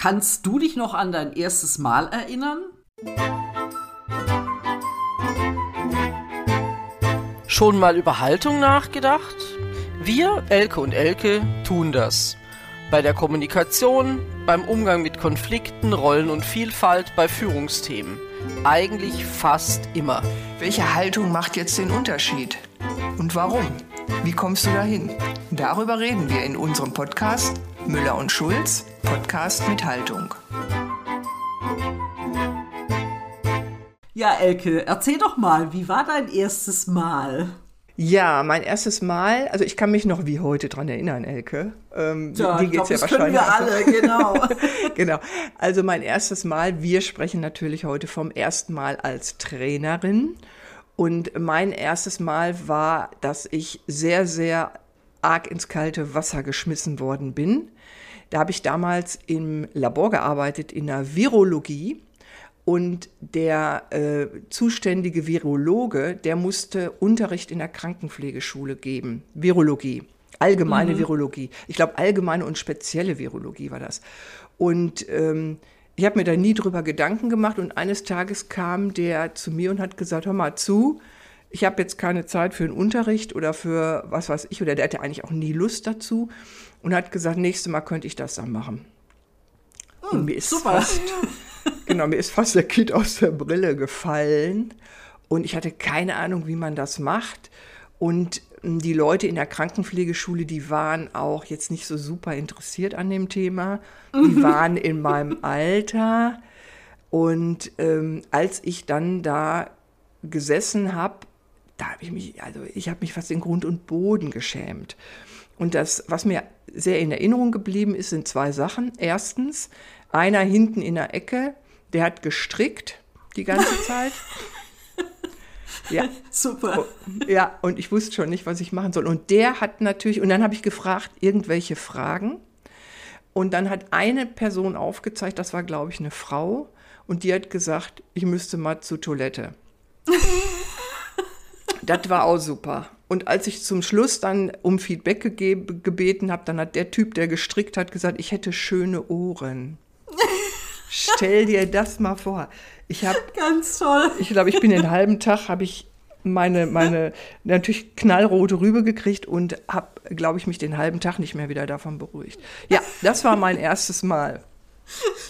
Kannst du dich noch an dein erstes Mal erinnern? Schon mal über Haltung nachgedacht? Wir, Elke und Elke, tun das. Bei der Kommunikation, beim Umgang mit Konflikten, Rollen und Vielfalt, bei Führungsthemen. Eigentlich fast immer. Welche Haltung macht jetzt den Unterschied? Und warum? Wie kommst du dahin? Darüber reden wir in unserem Podcast Müller und Schulz, Podcast mit Haltung. Ja, Elke, erzähl doch mal, wie war dein erstes Mal? Ja, mein erstes Mal, also ich kann mich noch wie heute dran erinnern, Elke. Ähm, ja, die geht's glaub, ja wahrscheinlich. wir alle, genau. genau. Also mein erstes Mal, wir sprechen natürlich heute vom ersten Mal als Trainerin. Und mein erstes Mal war, dass ich sehr, sehr arg ins kalte Wasser geschmissen worden bin. Da habe ich damals im Labor gearbeitet in der Virologie und der äh, zuständige Virologe, der musste Unterricht in der Krankenpflegeschule geben. Virologie. Allgemeine mhm. Virologie. Ich glaube, allgemeine und spezielle Virologie war das. Und ähm, ich habe mir da nie drüber Gedanken gemacht. Und eines Tages kam der zu mir und hat gesagt, hör mal zu, ich habe jetzt keine Zeit für einen Unterricht oder für was weiß ich. Oder der hatte eigentlich auch nie Lust dazu. Und hat gesagt, nächstes Mal könnte ich das dann machen. Hm, und mir ist super. fast genau, mir ist fast der Kit aus der Brille gefallen und ich hatte keine Ahnung, wie man das macht. Und hm, die Leute in der Krankenpflegeschule, die waren auch jetzt nicht so super interessiert an dem Thema. Die mhm. waren in meinem Alter. Und ähm, als ich dann da gesessen habe, da habe ich mich, also ich habe mich fast in Grund und Boden geschämt. Und das, was mir sehr in Erinnerung geblieben ist, sind zwei Sachen. Erstens, einer hinten in der Ecke, der hat gestrickt die ganze Zeit. Ja, super. Oh, ja, und ich wusste schon nicht, was ich machen soll. Und der hat natürlich, und dann habe ich gefragt, irgendwelche Fragen. Und dann hat eine Person aufgezeigt, das war, glaube ich, eine Frau, und die hat gesagt, ich müsste mal zur Toilette. das war auch super. Und als ich zum Schluss dann um Feedback gebeten habe, dann hat der Typ, der gestrickt hat, gesagt, ich hätte schöne Ohren. Stell dir das mal vor. Ich habe ganz toll. Ich glaube, ich bin den halben Tag habe ich meine meine natürlich knallrote Rübe gekriegt und habe, glaube ich, mich den halben Tag nicht mehr wieder davon beruhigt. Ja, das war mein erstes Mal.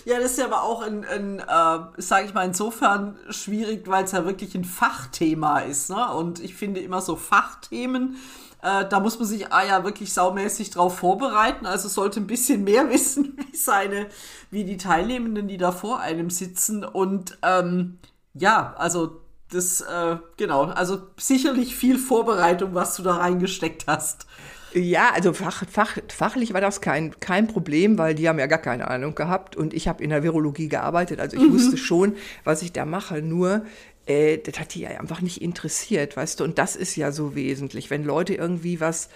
Ja, das ist ja aber auch ein, ein äh, sage ich mal, insofern schwierig, weil es ja wirklich ein Fachthema ist. Ne? Und ich finde immer so Fachthemen, äh, da muss man sich ah, ja wirklich saumäßig drauf vorbereiten. Also sollte ein bisschen mehr wissen, wie seine, wie die Teilnehmenden, die da vor einem sitzen. Und ähm, ja, also das, äh, genau, also sicherlich viel Vorbereitung, was du da reingesteckt hast. Ja, also fach, fach, fachlich war das kein, kein Problem, weil die haben ja gar keine Ahnung gehabt und ich habe in der Virologie gearbeitet, also ich mhm. wusste schon, was ich da mache. Nur äh, das hat die ja einfach nicht interessiert, weißt du. Und das ist ja so wesentlich, wenn Leute irgendwie was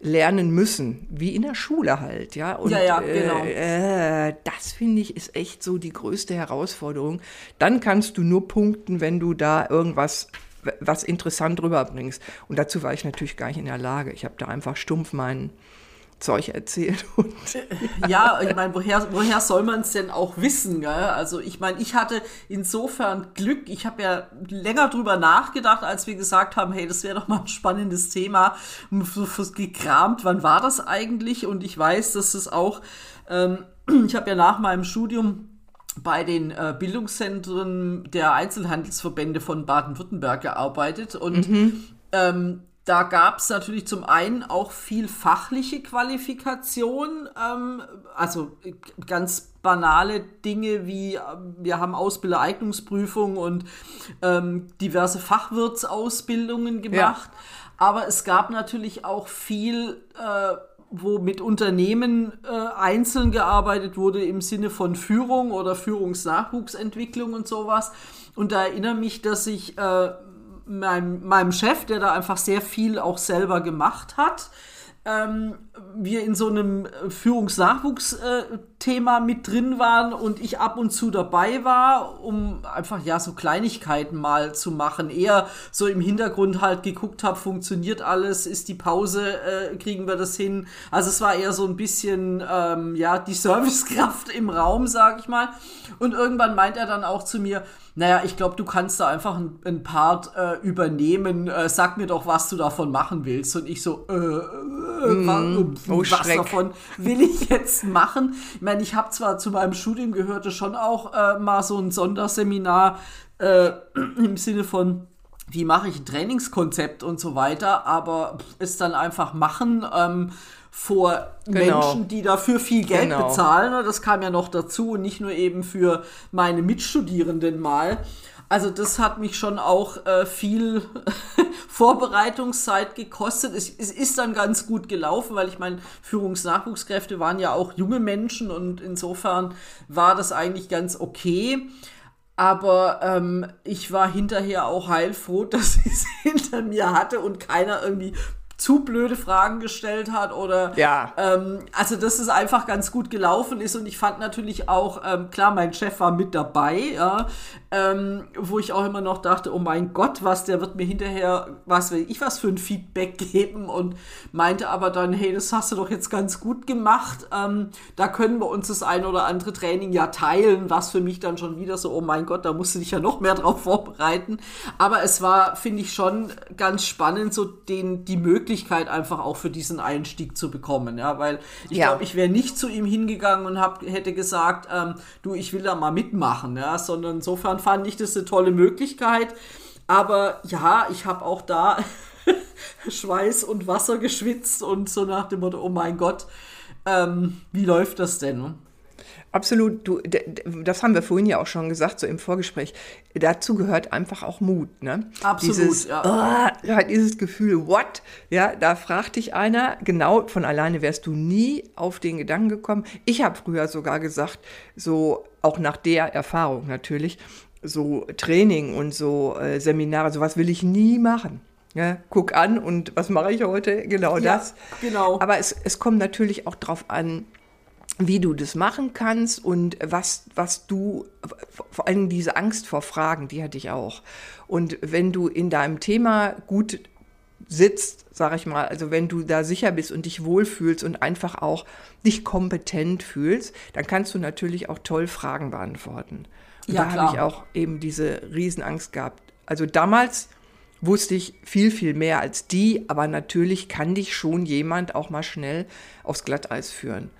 lernen müssen, wie in der Schule halt, ja. Und ja, ja, genau. äh, das finde ich ist echt so die größte Herausforderung. Dann kannst du nur punkten, wenn du da irgendwas was interessant rüberbringst. Und dazu war ich natürlich gar nicht in der Lage. Ich habe da einfach stumpf meinen Zeug erzählt. Und, ja. ich meine, woher, woher soll man es denn auch wissen? Gell? Also ich meine, ich hatte insofern Glück. Ich habe ja länger drüber nachgedacht, als wir gesagt haben, hey, das wäre doch mal ein spannendes Thema. Gekramt, wann war das eigentlich? Und ich weiß, dass es auch, ähm, ich habe ja nach meinem Studium bei den äh, Bildungszentren der Einzelhandelsverbände von Baden-Württemberg gearbeitet und mhm. ähm, da gab es natürlich zum einen auch viel fachliche Qualifikation, ähm, also ganz banale Dinge wie äh, wir haben Ausbildereignungsprüfung und ähm, diverse Fachwirtsausbildungen gemacht. Ja. Aber es gab natürlich auch viel, äh, wo mit Unternehmen äh, einzeln gearbeitet wurde im Sinne von Führung oder Führungsnachwuchsentwicklung und sowas. Und da erinnere mich, dass ich äh, meinem, meinem Chef, der da einfach sehr viel auch selber gemacht hat, ähm, wir in so einem Führungsnachwuchsteam Thema mit drin waren und ich ab und zu dabei war, um einfach ja so Kleinigkeiten mal zu machen. Eher so im Hintergrund halt geguckt habe, funktioniert alles, ist die Pause, äh, kriegen wir das hin. Also es war eher so ein bisschen ähm, ja die Servicekraft im Raum, sag ich mal. Und irgendwann meint er dann auch zu mir, naja, ich glaube, du kannst da einfach einen Part äh, übernehmen. Äh, sag mir doch, was du davon machen willst. Und ich so, äh, mm, oh, was davon will ich jetzt machen? Ich meine, ich habe zwar zu meinem Studium gehörte schon auch äh, mal so ein Sonderseminar äh, im Sinne von wie mache ich ein Trainingskonzept und so weiter, aber es dann einfach machen. Ähm, vor genau. Menschen, die dafür viel Geld genau. bezahlen. Das kam ja noch dazu und nicht nur eben für meine Mitstudierenden mal. Also das hat mich schon auch äh, viel Vorbereitungszeit gekostet. Es, es, ist dann ganz gut gelaufen, weil ich meine, Führungsnachwuchskräfte waren ja auch junge Menschen und insofern war das eigentlich ganz okay. Aber ähm, ich war hinterher auch heilfroh, dass ich es hinter mir hatte und keiner irgendwie zu blöde Fragen gestellt hat oder ja. Ähm, also dass es einfach ganz gut gelaufen ist. Und ich fand natürlich auch ähm, klar mein Chef war mit dabei ja, ähm, wo ich auch immer noch dachte oh mein Gott was der wird mir hinterher was will ich was für ein Feedback geben. Und meinte aber dann hey das hast du doch jetzt ganz gut gemacht. Ähm, da können wir uns das ein oder andere Training ja teilen was für mich dann schon wieder so oh mein Gott da musst du dich ja noch mehr drauf vorbereiten. Aber es war finde ich schon ganz spannend so den die Möglichkeit Möglichkeit einfach auch für diesen Einstieg zu bekommen, ja, weil ich ja. glaube, ich wäre nicht zu ihm hingegangen und hab, hätte gesagt, ähm, du, ich will da mal mitmachen, ja, sondern insofern fand ich das eine tolle Möglichkeit. Aber ja, ich habe auch da Schweiß und Wasser geschwitzt und so nach dem Motto, oh mein Gott, ähm, wie läuft das denn? Absolut, du, das haben wir vorhin ja auch schon gesagt, so im Vorgespräch. Dazu gehört einfach auch Mut, ne? Absolut, dieses, ja. Oh, dieses Gefühl, what? Ja, da fragt dich einer, genau, von alleine wärst du nie auf den Gedanken gekommen. Ich habe früher sogar gesagt, so, auch nach der Erfahrung natürlich, so Training und so äh, Seminare, sowas will ich nie machen. Ja, guck an und was mache ich heute? Genau ja, das. Genau. Aber es, es kommt natürlich auch drauf an, wie du das machen kannst und was, was du, vor allem diese Angst vor Fragen, die hatte ich auch. Und wenn du in deinem Thema gut sitzt, sag ich mal, also wenn du da sicher bist und dich wohlfühlst und einfach auch dich kompetent fühlst, dann kannst du natürlich auch toll Fragen beantworten. Und ja, da habe ich auch eben diese Riesenangst gehabt. Also damals wusste ich viel, viel mehr als die, aber natürlich kann dich schon jemand auch mal schnell aufs Glatteis führen.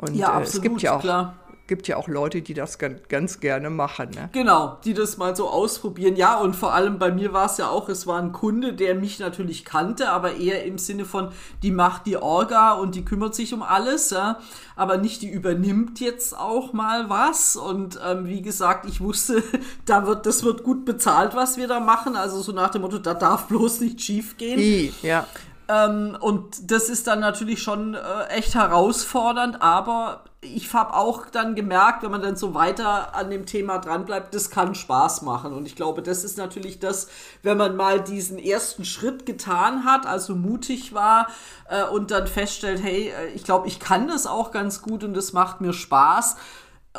Und ja, absolut, äh, es gibt ja auch klar gibt ja auch Leute, die das ganz, gerne machen. Ne? Genau, die das mal so ausprobieren. Ja, und vor allem bei mir war es ja auch, es war ein Kunde, der mich natürlich kannte, aber eher im Sinne von, die macht die Orga und die kümmert sich um alles, ja, aber nicht, die übernimmt jetzt auch mal was. Und ähm, wie gesagt, ich wusste, da wird, das wird gut bezahlt, was wir da machen. Also so nach dem Motto, da darf bloß nicht schief gehen. Ja. Ähm, und das ist dann natürlich schon äh, echt herausfordernd, aber ich habe auch dann gemerkt, wenn man dann so weiter an dem Thema dranbleibt, das kann Spaß machen. Und ich glaube, das ist natürlich das, wenn man mal diesen ersten Schritt getan hat, also mutig war äh, und dann feststellt, hey, äh, ich glaube, ich kann das auch ganz gut und das macht mir Spaß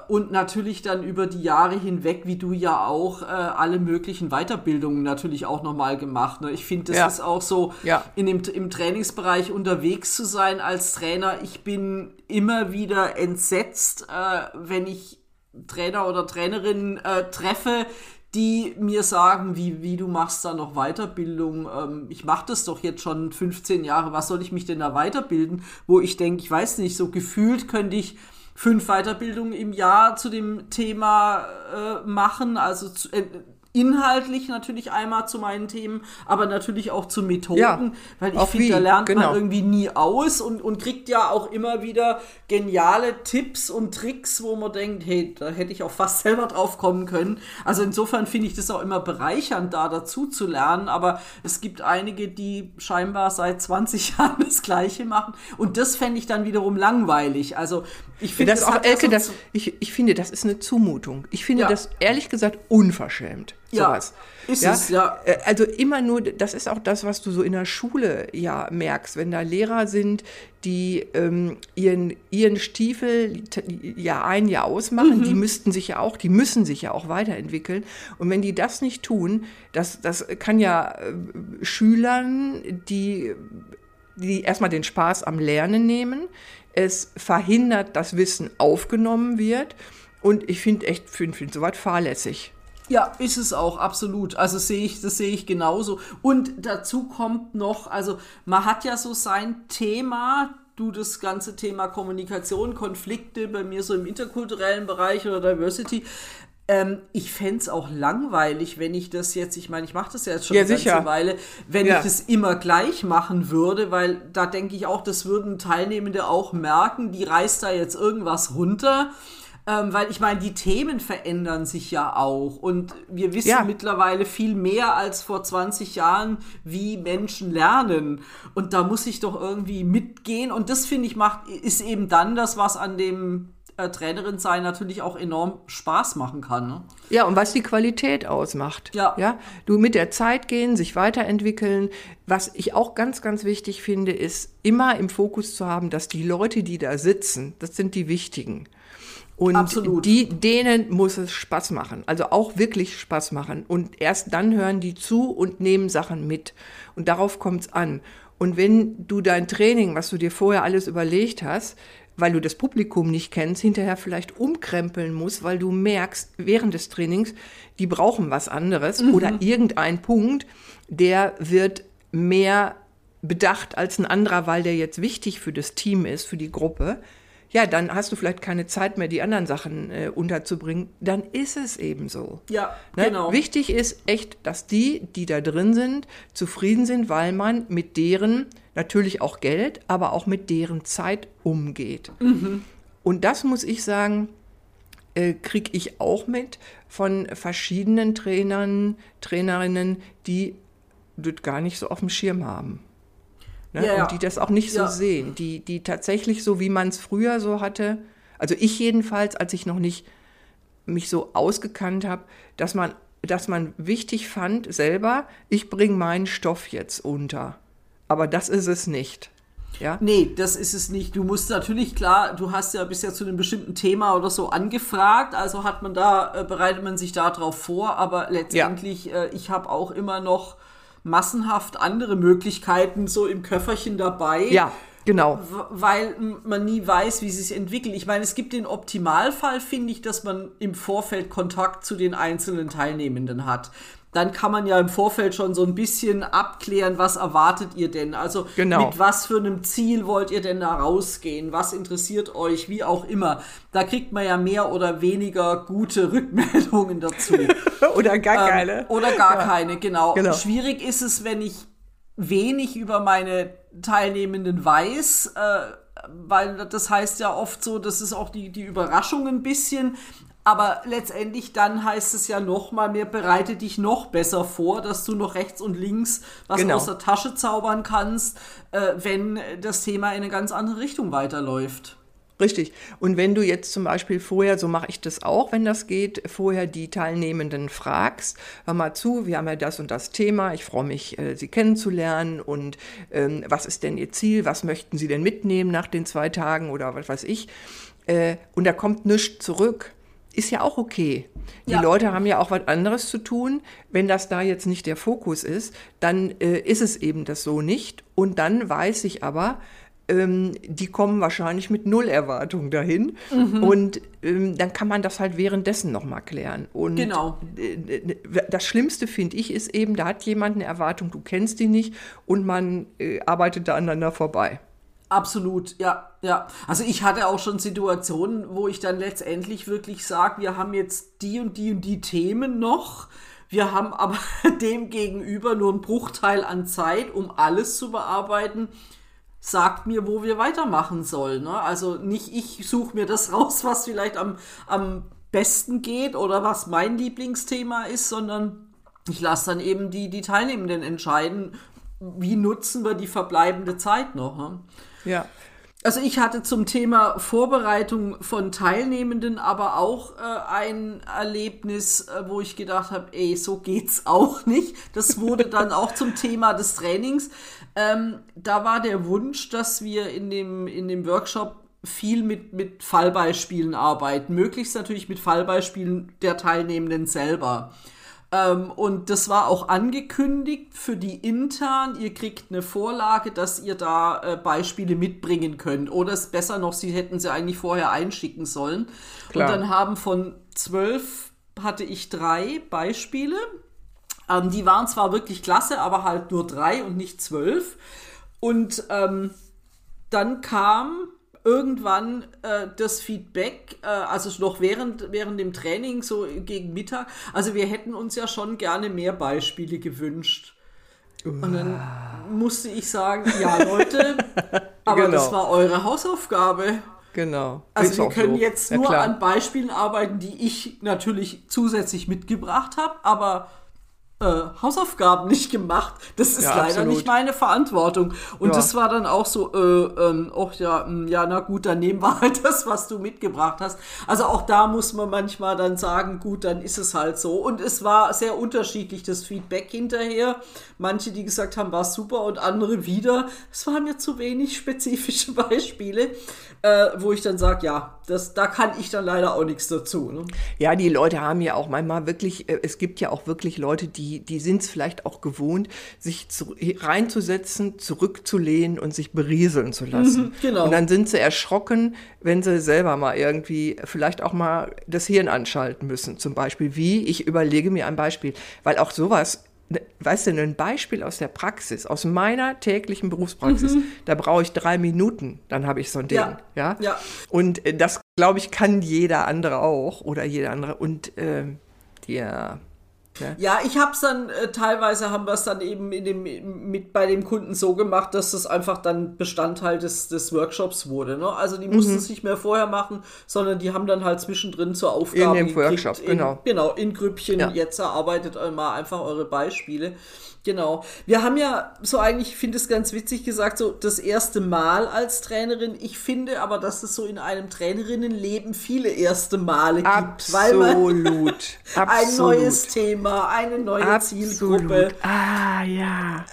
und natürlich dann über die Jahre hinweg, wie du ja auch, äh, alle möglichen Weiterbildungen natürlich auch nochmal gemacht. Ne? Ich finde, das ja. ist auch so, ja. in dem, im Trainingsbereich unterwegs zu sein als Trainer. Ich bin immer wieder entsetzt, äh, wenn ich Trainer oder Trainerinnen äh, treffe, die mir sagen, wie, wie du machst da noch Weiterbildung. Ähm, ich mache das doch jetzt schon 15 Jahre, was soll ich mich denn da weiterbilden? Wo ich denke, ich weiß nicht, so gefühlt könnte ich fünf Weiterbildungen im Jahr zu dem Thema äh, machen, also zu, äh, inhaltlich natürlich einmal zu meinen Themen, aber natürlich auch zu Methoden, ja, weil ich finde, da lernt genau. man irgendwie nie aus und, und kriegt ja auch immer wieder geniale Tipps und Tricks, wo man denkt, hey, da hätte ich auch fast selber drauf kommen können. Also insofern finde ich das auch immer bereichernd, da dazu zu lernen, aber es gibt einige, die scheinbar seit 20 Jahren das Gleiche machen und das fände ich dann wiederum langweilig. Also ich finde das, das auch, Elke, das, ich, ich finde, das ist eine Zumutung. Ich finde ja. das ehrlich gesagt unverschämt. Sowas. Ja, ist es, ja. Äh, also immer nur, das ist auch das, was du so in der Schule ja merkst, wenn da Lehrer sind, die ähm, ihren, ihren Stiefel ja ein Jahr ausmachen, mhm. die müssten sich ja auch, die müssen sich ja auch weiterentwickeln. Und wenn die das nicht tun, das, das kann ja äh, Schülern, die, die erstmal den Spaß am Lernen nehmen, es verhindert, dass Wissen aufgenommen wird. Und ich finde echt, finde find soweit fahrlässig. Ja, ist es auch, absolut. Also sehe ich, das sehe ich genauso. Und dazu kommt noch, also man hat ja so sein Thema, du das ganze Thema Kommunikation, Konflikte bei mir so im interkulturellen Bereich oder Diversity. Ähm, ich fände es auch langweilig, wenn ich das jetzt, ich meine, ich mache das ja jetzt schon ja, eine sicher. ganze Weile, wenn Ja. ich das immer gleich machen würde, weil da denke ich auch, das würden Teilnehmende auch merken, die reißt da jetzt irgendwas runter. Ähm, weil ich meine, die Themen verändern sich ja auch und wir wissen Ja. mittlerweile viel mehr als vor 20 Jahren, wie Menschen lernen. Und da muss ich doch irgendwie mitgehen. Und das finde ich macht, ist eben dann das, was an dem äh, Trainerin sein natürlich auch enorm Spaß machen kann. Ne? Ja, und was die Qualität ausmacht. Ja. ja. Du mit der Zeit gehen, sich weiterentwickeln. Was ich auch ganz, ganz wichtig finde, ist immer im Fokus zu haben, dass die Leute, die da sitzen, das sind die Wichtigen. Und Absolut. die, denen muss es Spaß machen. Also auch wirklich Spaß machen. Und erst dann hören die zu und nehmen Sachen mit. Und darauf kommt es an. Und wenn du dein Training, was du dir vorher alles überlegt hast, weil du das Publikum nicht kennst, hinterher vielleicht umkrempeln musst, weil du merkst während des Trainings, die brauchen was anderes oder irgendein Punkt, der wird mehr bedacht als ein anderer, weil der jetzt wichtig für das Team ist, für die Gruppe. Ja, dann hast du vielleicht keine Zeit mehr, die anderen Sachen äh, unterzubringen. Dann ist es eben so. Ja, Ne? genau. Wichtig ist echt, dass die, die da drin sind, zufrieden sind, weil man mit deren natürlich auch Geld, aber auch mit deren Zeit umgeht. Mhm. Und das muss ich sagen, äh, kriege ich auch mit von verschiedenen Trainern, Trainerinnen, die das gar nicht so auf dem Schirm haben. Ne? Ja, ja. Und die das auch nicht so Ja. sehen. Die, die tatsächlich so, wie man es früher so hatte, also ich jedenfalls, als ich noch nicht mich so ausgekannt habe, dass man, dass man wichtig fand selber, ich bringe meinen Stoff jetzt unter. Aber das ist es nicht. Ja? Nee, das ist es nicht. Du musst natürlich, klar, du hast ja bisher zu einem bestimmten Thema oder so angefragt, also hat man da, äh, bereitet man sich darauf vor, aber letztendlich, äh, ich habe auch immer noch massenhaft andere Möglichkeiten so im Köfferchen dabei. Ja, genau. weil man nie weiß, wie sie sich entwickelt. Ich meine, es gibt den Optimalfall, finde ich, dass man im Vorfeld Kontakt zu den einzelnen Teilnehmenden hat. Dann kann man ja im Vorfeld schon so ein bisschen abklären, was erwartet ihr denn? Also Genau. mit was für einem Ziel wollt ihr denn da rausgehen? Was interessiert euch? Wie auch immer. Da kriegt man ja mehr oder weniger gute Rückmeldungen dazu. Oder gar Ähm, keine. Oder gar keine, genau. Genau. Schwierig ist es, wenn ich wenig über meine Teilnehmenden weiß, äh, weil das heißt ja oft so, das ist auch die, die Überraschung ein bisschen. Aber letztendlich dann heißt es ja noch mal mehr, bereite dich noch besser vor, dass du noch rechts und links was Genau. aus der Tasche zaubern kannst, äh, wenn das Thema in eine ganz andere Richtung weiterläuft. Richtig. Und wenn du jetzt zum Beispiel vorher, so mache ich das auch, wenn das geht, vorher die Teilnehmenden fragst, hör mal zu, wir haben ja das und das Thema, ich freue mich, äh, Sie kennenzulernen und ähm, was ist denn Ihr Ziel, was möchten Sie denn mitnehmen nach den zwei Tagen oder was weiß ich. Äh, und da kommt nichts zurück. Ist ja auch okay. Die Ja. Leute haben ja auch was anderes zu tun. Wenn das da jetzt nicht der Fokus ist, dann äh, ist es eben das so nicht. Und dann weiß ich aber, ähm, die kommen wahrscheinlich mit null Erwartung dahin. Mhm. Und ähm, dann kann man das halt währenddessen nochmal klären. Und Genau. äh, das Schlimmste finde ich ist eben, da hat jemand eine Erwartung, du kennst die nicht und man äh, arbeitet da aneinander vorbei. Absolut, ja, ja. Also ich hatte auch schon Situationen, wo ich dann letztendlich wirklich sage, wir haben jetzt die und die und die Themen noch. Wir haben aber dem gegenüber nur einen Bruchteil an Zeit, um alles zu bearbeiten. Sagt mir, wo wir weitermachen sollen. Ne? Also nicht ich suche mir das raus, was vielleicht am, am besten geht oder was mein Lieblingsthema ist, sondern ich lasse dann eben die, die Teilnehmenden entscheiden, wie nutzen wir die verbleibende Zeit noch. Ne? Ja. Also ich hatte zum Thema Vorbereitung von Teilnehmenden aber auch äh, ein Erlebnis, äh, wo ich gedacht habe, ey, so geht's auch nicht. Das wurde dann auch zum Thema des Trainings. Ähm, da war der Wunsch, dass wir in dem, in dem Workshop viel mit, mit Fallbeispielen arbeiten. Möglichst natürlich mit Fallbeispielen der Teilnehmenden selber. Ähm, und das war auch angekündigt für die intern. Ihr kriegt eine Vorlage, dass ihr da äh, Beispiele mitbringen könnt. Oder es besser noch, sie hätten sie eigentlich vorher einschicken sollen. Klar. Und dann haben von zwölf hatte ich drei Beispiele. Ähm, die waren zwar wirklich klasse, aber halt nur drei und nicht zwölf. Und ähm, dann kam irgendwann äh, das Feedback, äh, also noch während, während dem Training, so gegen Mittag, also wir hätten uns ja schon gerne mehr Beispiele gewünscht. Und dann musste ich sagen, ja Leute, aber genau. das war eure Hausaufgabe. Genau. Also Ist wir können so. jetzt nur ja, an Beispielen arbeiten, die ich natürlich zusätzlich mitgebracht habe, aber äh, Hausaufgaben nicht gemacht. Das ist ja, leider absolut. nicht meine Verantwortung. Und ja. das war dann auch so, äh, ähm, oh ja, mh, hm, ja, na gut, dann nehmen wir halt das, was du mitgebracht hast. Also auch da muss man manchmal dann sagen, gut, dann ist es halt so. Und es war sehr unterschiedlich, das Feedback hinterher. Manche, die gesagt haben, war super und andere wieder. Es waren mir zu wenig spezifische Beispiele, äh, wo ich dann sage, ja, das, da kann ich dann leider auch nichts dazu. Ne? Ja, die Leute haben ja auch manchmal wirklich, äh, es gibt ja auch wirklich Leute, die, die sind es vielleicht auch gewohnt, sich zu, reinzusetzen, zurückzulehnen und sich berieseln zu lassen. Mhm, genau. Und dann sind sie erschrocken, wenn sie selber mal irgendwie vielleicht auch mal das Hirn anschalten müssen. Zum Beispiel wie, ich überlege mir ein Beispiel, weil auch sowas weißt du, ein Beispiel aus der Praxis, aus meiner täglichen Berufspraxis, mhm. da brauche ich drei Minuten, dann habe ich so ein Ding. Ja. ja? ja. Und äh, das, glaube ich, kann jeder andere auch oder jeder andere. Und äh, ja? Ja, ich habe es dann äh, teilweise haben wir es dann eben in dem, mit bei dem Kunden so gemacht, dass es einfach dann Bestandteil des, des Workshops wurde. Ne? Also die mussten mhm. es nicht mehr vorher machen, sondern die haben dann halt zwischendrin zur Aufgabe in dem Workshop, in, genau, genau in Grüppchen. Ja. Jetzt erarbeitet mal einfach eure Beispiele. Genau. Wir haben ja so eigentlich, ich finde es ganz witzig gesagt, so das erste Mal als Trainerin. Ich finde aber, dass es so in einem Trainerinnenleben viele erste Male gibt, weil man ein neues Thema, eine neue Absolut. Zielgruppe. Ah, ja.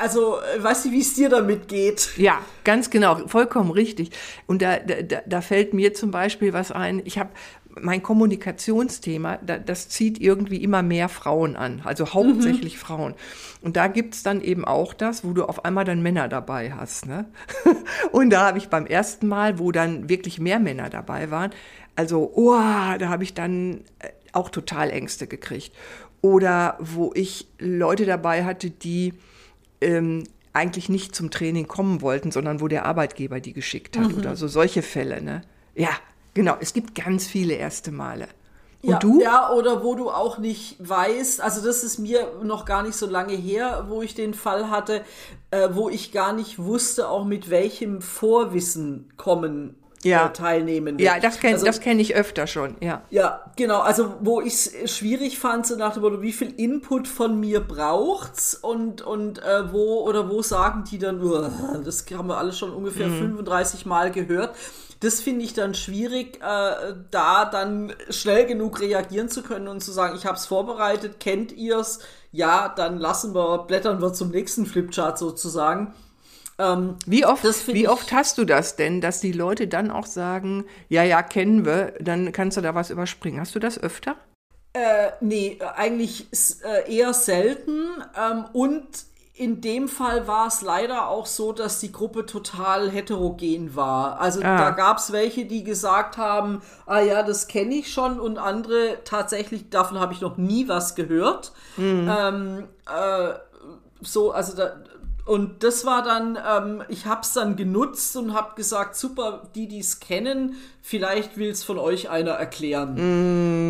Also, weißt du, wie es dir damit geht? Ja, ganz genau, vollkommen richtig. Und da, da, da fällt mir zum Beispiel was ein. Ich habe mein Kommunikationsthema, das zieht irgendwie immer mehr Frauen an, also hauptsächlich mhm. Frauen. Und da gibt's dann eben auch das, wo du auf einmal dann Männer dabei hast. Ne? Und da habe ich beim ersten Mal, wo dann wirklich mehr Männer dabei waren, also, oh, da habe ich dann äh, auch total Ängste gekriegt. Oder wo ich Leute dabei hatte, die ähm, eigentlich nicht zum Training kommen wollten, sondern wo der Arbeitgeber die geschickt hat mhm. oder so solche Fälle. Ne? Ja, Genau, es gibt ganz viele erste Male. Und ja, du? Ja, oder wo du auch nicht weißt, also das ist mir noch gar nicht so lange her, wo ich den Fall hatte, äh, wo ich gar nicht wusste, auch mit welchem Vorwissen kommen ja. Äh, Teilnehmende. Ja, das kenne also, kenn ich öfter schon, ja. Ja, genau. Also, wo ich es schwierig fand, so nach dem Motto, wie viel Input von mir braucht's und, und äh, wo oder wo sagen die dann, das haben wir alle schon ungefähr mhm. 35 Mal gehört das finde ich dann schwierig, äh, da dann schnell genug reagieren zu können und zu sagen, ich habe es vorbereitet, kennt ihr es? Ja, dann lassen wir, blättern wir zum nächsten Flipchart sozusagen. Ähm, wie oft, wie oft hast du das denn, dass die Leute dann auch sagen, ja, ja, kennen wir, dann kannst du da was überspringen. Hast du das öfter? Äh, nee, eigentlich äh, eher selten. Ähm, und in dem Fall war es leider auch so, dass die Gruppe total heterogen war. Also ah. da gab es welche, die gesagt haben, ah ja, das kenne ich schon und andere tatsächlich, davon habe ich noch nie was gehört. Mhm. Ähm, äh, so, also da, und das war dann, ähm, ich habe es dann genutzt und habe gesagt, super, die, die es kennen, vielleicht will es von euch einer erklären.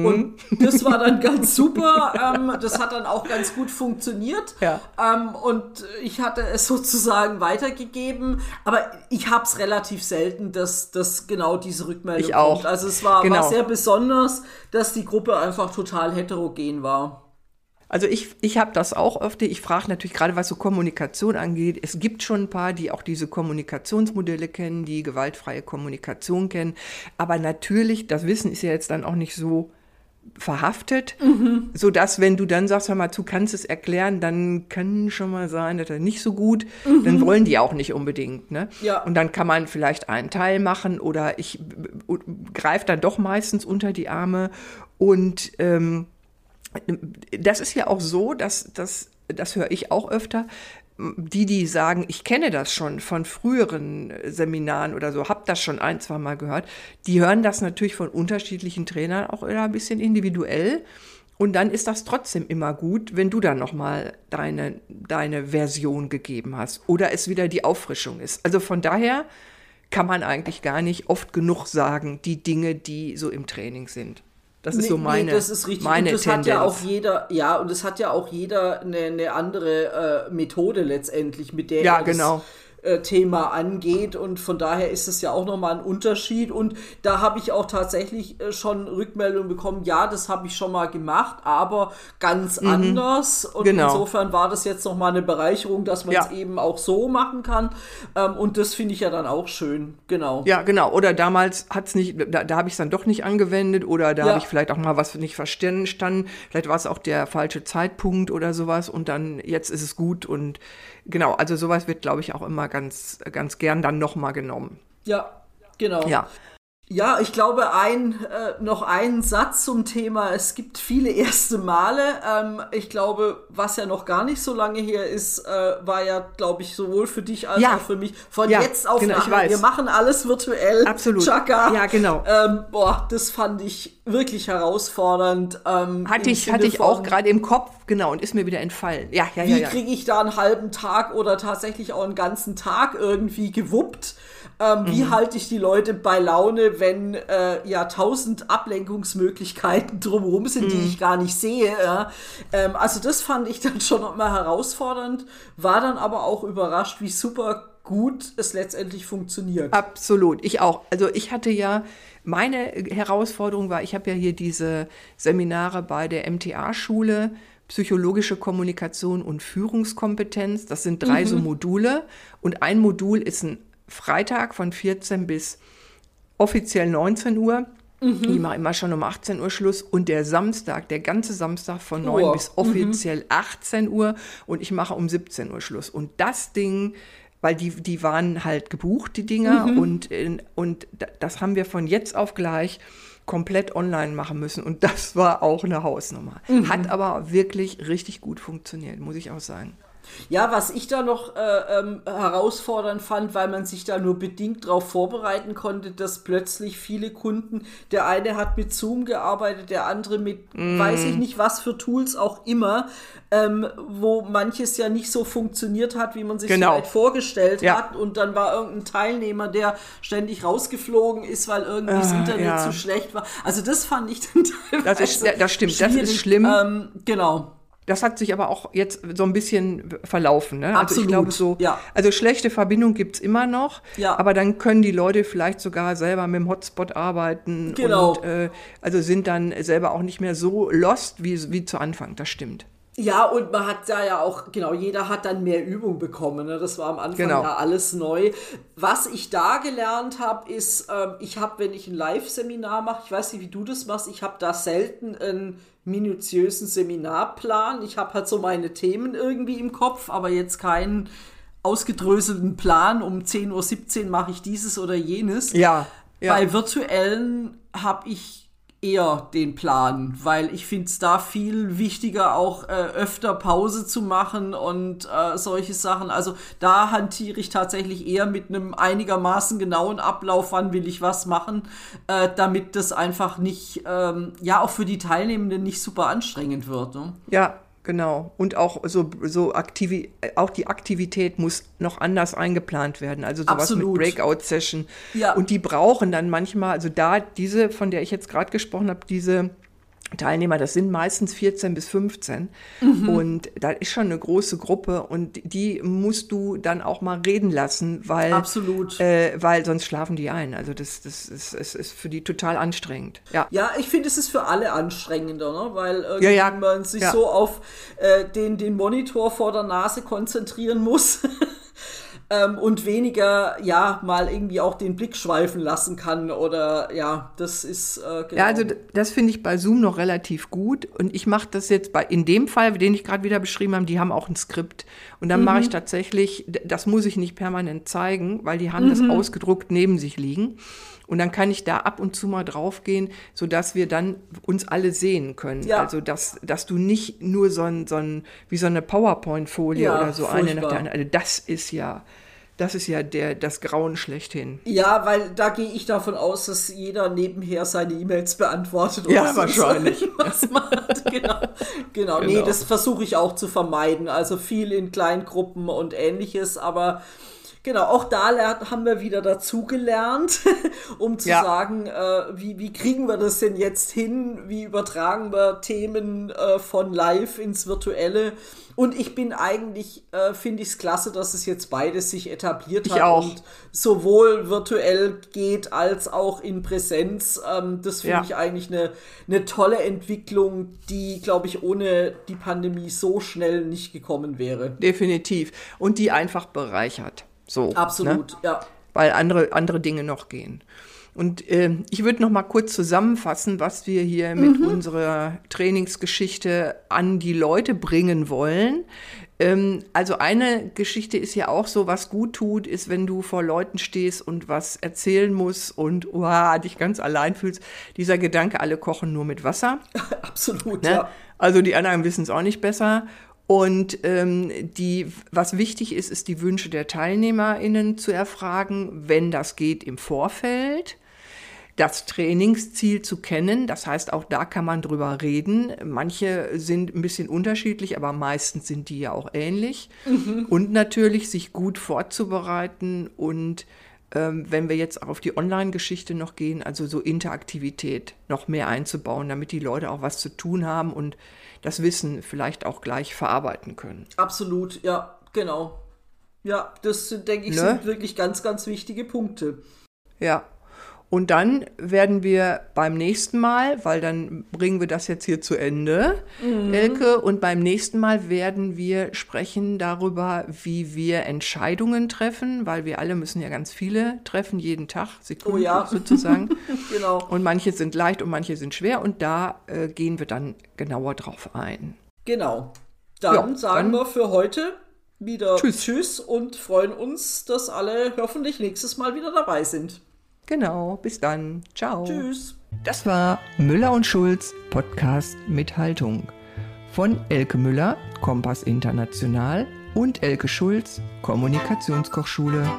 Mm. Und das war dann ganz super. ähm, das hat dann auch ganz gut funktioniert. Ja. Ähm, und ich hatte es sozusagen weitergegeben. Aber ich habe es relativ selten, dass, dass genau diese Rückmeldung ich auch. kommt. Also es war, genau. war sehr besonders, dass die Gruppe einfach total heterogen war. Also ich, ich habe das auch öfter. Ich frage natürlich gerade, was so Kommunikation angeht. Es gibt schon ein paar, die auch diese Kommunikationsmodelle kennen, die gewaltfreie Kommunikation kennen. Aber natürlich, das Wissen ist ja jetzt dann auch nicht so verhaftet, mhm. so dass wenn du dann sagst, hör mal zu, kannst es erklären, dann kann schon mal sein, dass er nicht so gut, mhm. dann wollen die auch nicht unbedingt, ne? Ja. Und dann kann man vielleicht einen Teil machen oder ich greife dann doch meistens unter die Arme und ähm, das ist ja auch so, dass das, das höre ich auch öfter, die, die sagen, ich kenne das schon von früheren Seminaren oder so, habe das schon ein, zwei Mal gehört, die hören das natürlich von unterschiedlichen Trainern auch eher ein bisschen individuell. Und dann ist das trotzdem immer gut, wenn du dann nochmal deine, deine Version gegeben hast oder es wieder die Auffrischung ist. Also von daher kann man eigentlich gar nicht oft genug sagen, die Dinge, die so im Training sind. Das ist nee, so meine, nee, das ist richtig. meine und das Tendenz. hat ja auch jeder, ja, und es hat ja auch jeder eine, eine andere äh, Methode letztendlich, mit der ja, er genau. Äh, Thema angeht und von daher ist es ja auch nochmal ein Unterschied und da habe ich auch tatsächlich äh, schon Rückmeldungen bekommen, ja, das habe ich schon mal gemacht, aber ganz mhm. anders und genau. insofern war das jetzt nochmal eine Bereicherung, dass man es ja. eben auch so machen kann ähm, und das finde ich ja dann auch schön, genau. Ja, genau, oder damals hat es nicht, da, da habe ich es dann doch nicht angewendet oder da ja. habe ich vielleicht auch mal was nicht verstanden, vielleicht war es auch der falsche Zeitpunkt oder sowas und dann jetzt ist es gut und genau, also sowas wird, glaube ich, auch immer ganz, ganz gern dann nochmal genommen. Ja, genau. Ja. Ja, ich glaube, ein, äh, noch ein Satz zum Thema, es gibt viele erste Male. Ähm, ich glaube, was ja noch gar nicht so lange her ist, äh, war ja, glaube ich, sowohl für dich als ja. auch für mich von ja, jetzt auf genau, nachher. Wir machen alles virtuell. Absolut. Chaka. Ja, genau. Ähm, boah, das fand ich wirklich herausfordernd. Ähm, hatte ich, hatte ich auch gerade im Kopf, genau, und ist mir wieder entfallen. Ja, ja, wie ja. Wie kriege ich da einen halben Tag oder tatsächlich auch einen ganzen Tag irgendwie gewuppt? Ähm, mhm. Wie halte ich die Leute bei Laune, wenn äh, ja tausend Ablenkungsmöglichkeiten drumherum sind, mhm. die ich gar nicht sehe? Ja? Ähm, also das fand ich dann schon immer herausfordernd, war dann aber auch überrascht, wie super gut es letztendlich funktioniert. Absolut, ich auch. Also ich hatte ja, meine Herausforderung war, ich habe ja hier diese Seminare bei der MTA-Schule, psychologische Kommunikation und Führungskompetenz. Das sind drei mhm. so Module und ein Modul ist ein Freitag von 14 bis offiziell 19 Uhr. Mhm. Ich mache immer schon um 18 Uhr Schluss. Und der Samstag, der ganze Samstag von 9 oh. bis offiziell mhm. 18 Uhr. Und ich mache um 17 Uhr Schluss. Und das Ding, weil die, die waren halt gebucht, die Dinger. Mhm. Und, und das haben wir von jetzt auf gleich komplett online machen müssen. Und das war auch eine Hausnummer. Mhm. Hat aber wirklich richtig gut funktioniert, muss ich auch sagen. Ja, was ich da noch äh, ähm, herausfordernd fand, weil man sich da nur bedingt darauf vorbereiten konnte, dass plötzlich viele Kunden, der eine hat mit Zoom gearbeitet, der andere mit mm. weiß ich nicht was für Tools auch immer, ähm, wo manches ja nicht so funktioniert hat, wie man sich genau. vielleicht vorgestellt ja. hat. Und dann war irgendein Teilnehmer, der ständig rausgeflogen ist, weil irgendwie das ah, Internet ja. zu schlecht war. Also das fand ich dann teilweise Das, ist, das stimmt, das ist schlimm. Ähm, genau. Das hat sich aber auch jetzt so ein bisschen verlaufen. Ne? Absolut. Also ich glaube so, ja. also schlechte Verbindung gibt es immer noch, ja. aber dann können die Leute vielleicht sogar selber mit dem Hotspot arbeiten genau. und äh, also sind dann selber auch nicht mehr so lost wie, wie zu Anfang. Das stimmt. Ja, und man hat da ja auch, genau, jeder hat dann mehr Übung bekommen. Ne? Das war am Anfang genau. ja alles neu. Was ich da gelernt habe, ist, ähm, ich habe, wenn ich ein Live-Seminar mache, ich weiß nicht, wie du das machst, ich habe da selten einen minutiösen Seminarplan. Ich habe halt so meine Themen irgendwie im Kopf, aber jetzt keinen ausgedröselten Plan. Um 10.17 Uhr mache ich dieses oder jenes. Ja. ja. Bei virtuellen habe ich eher den Plan, weil ich finde es da viel wichtiger, auch äh, öfter Pause zu machen und äh, solche Sachen. Also da hantiere ich tatsächlich eher mit einem einigermaßen genauen Ablauf, wann will ich was machen, äh, damit das einfach nicht, ähm, ja, auch für die Teilnehmenden nicht super anstrengend wird. Ne? Ja, Genau. Und auch so, so Aktivi auch die Aktivität muss noch anders eingeplant werden. Also sowas Absolut. mit Breakout-Session. Ja. Und die brauchen dann manchmal, also da diese, von der ich jetzt gerade gesprochen habe, diese Teilnehmer, das sind meistens 14 bis 15. Mhm. Und da ist schon eine große Gruppe und die musst du dann auch mal reden lassen, weil, Absolut. Äh, weil sonst schlafen die ein. Also das, das, ist, ist, ist für die total anstrengend. Ja, ja ich finde, es ist für alle anstrengender, ne? weil ja, ja. man sich ja. so auf äh, den, den Monitor vor der Nase konzentrieren muss. ähm, und weniger, ja, mal irgendwie auch den Blick schweifen lassen kann oder ja, das ist äh, genau. Ja, also das finde ich bei Zoom noch relativ gut und ich mache das jetzt bei, in dem Fall, den ich gerade wieder beschrieben habe, die haben auch ein Skript und dann mhm. mache ich tatsächlich, das muss ich nicht permanent zeigen, weil die haben mhm. das ausgedruckt neben sich liegen. Und dann kann ich da ab und zu mal draufgehen, sodass wir dann uns alle sehen können. Ja. Also, dass, dass du nicht nur so ein, so ein wie so eine PowerPoint-Folie ja, oder so furchtbar. eine nach der anderen. Also, das ist ja, das ist ja der, das Grauen schlechthin. Ja, weil da gehe ich davon aus, dass jeder nebenher seine E-Mails beantwortet. Ja, wahrscheinlich. Was macht. Genau. genau. genau. Nee, das versuche ich auch zu vermeiden. Also viel in Kleingruppen und ähnliches. Aber Genau, auch da haben wir wieder dazugelernt, um zu ja. sagen, äh, wie, wie kriegen wir das denn jetzt hin? Wie übertragen wir Themen äh, von live ins Virtuelle? Und ich bin eigentlich, äh, finde ich es klasse, dass es jetzt beides sich etabliert ich hat auch. und sowohl virtuell geht als auch in Präsenz. Ähm, das finde ja. ich eigentlich eine, eine tolle Entwicklung, die, glaube ich, ohne die Pandemie so schnell nicht gekommen wäre. Definitiv. Und die einfach bereichert. So, ne? Absolut, ne? ja. Weil andere, andere Dinge noch gehen. Und äh, ich würde noch mal kurz zusammenfassen, was wir hier mhm. mit unserer Trainingsgeschichte an die Leute bringen wollen. Ähm, also eine Geschichte ist ja auch so, was gut tut, ist, wenn du vor Leuten stehst und was erzählen musst und wow, dich ganz allein fühlst. Dieser Gedanke, alle kochen nur mit Wasser. Absolut, ne? ja. Also die anderen wissen es auch nicht besser. Und ähm, die, was wichtig ist, ist die Wünsche der TeilnehmerInnen zu erfragen, wenn das geht im Vorfeld. Das Trainingsziel zu kennen, das heißt, auch da kann man drüber reden. Manche sind ein bisschen unterschiedlich, aber meistens sind die ja auch ähnlich. Mhm. Und natürlich sich gut vorzubereiten und ähm, wenn wir jetzt auf die Online-Geschichte noch gehen, also so Interaktivität noch mehr einzubauen, damit die Leute auch was zu tun haben und das Wissen vielleicht auch gleich verarbeiten können. Absolut, ja, genau. Ja, das denke ich ne? sind wirklich ganz, ganz wichtige Punkte. Ja, und dann werden wir beim nächsten Mal, weil dann bringen wir das jetzt hier zu Ende, mhm. Elke, und beim nächsten Mal werden wir sprechen darüber, wie wir Entscheidungen treffen, weil wir alle müssen ja ganz viele treffen, jeden Tag, Sekunden oh ja. sozusagen. genau. Und manche sind leicht und manche sind schwer und da äh, gehen wir dann genauer drauf ein. Genau. Dann ja, sagen dann wir für heute wieder tschüss. tschüss und freuen uns, dass alle hoffentlich nächstes Mal wieder dabei sind. Genau, bis dann. Ciao. Tschüss. Das war Müller und Schulz Podcast mit Haltung. Von Elke Müller, Kompass International und Elke Schulz, Kommunikationskochschule.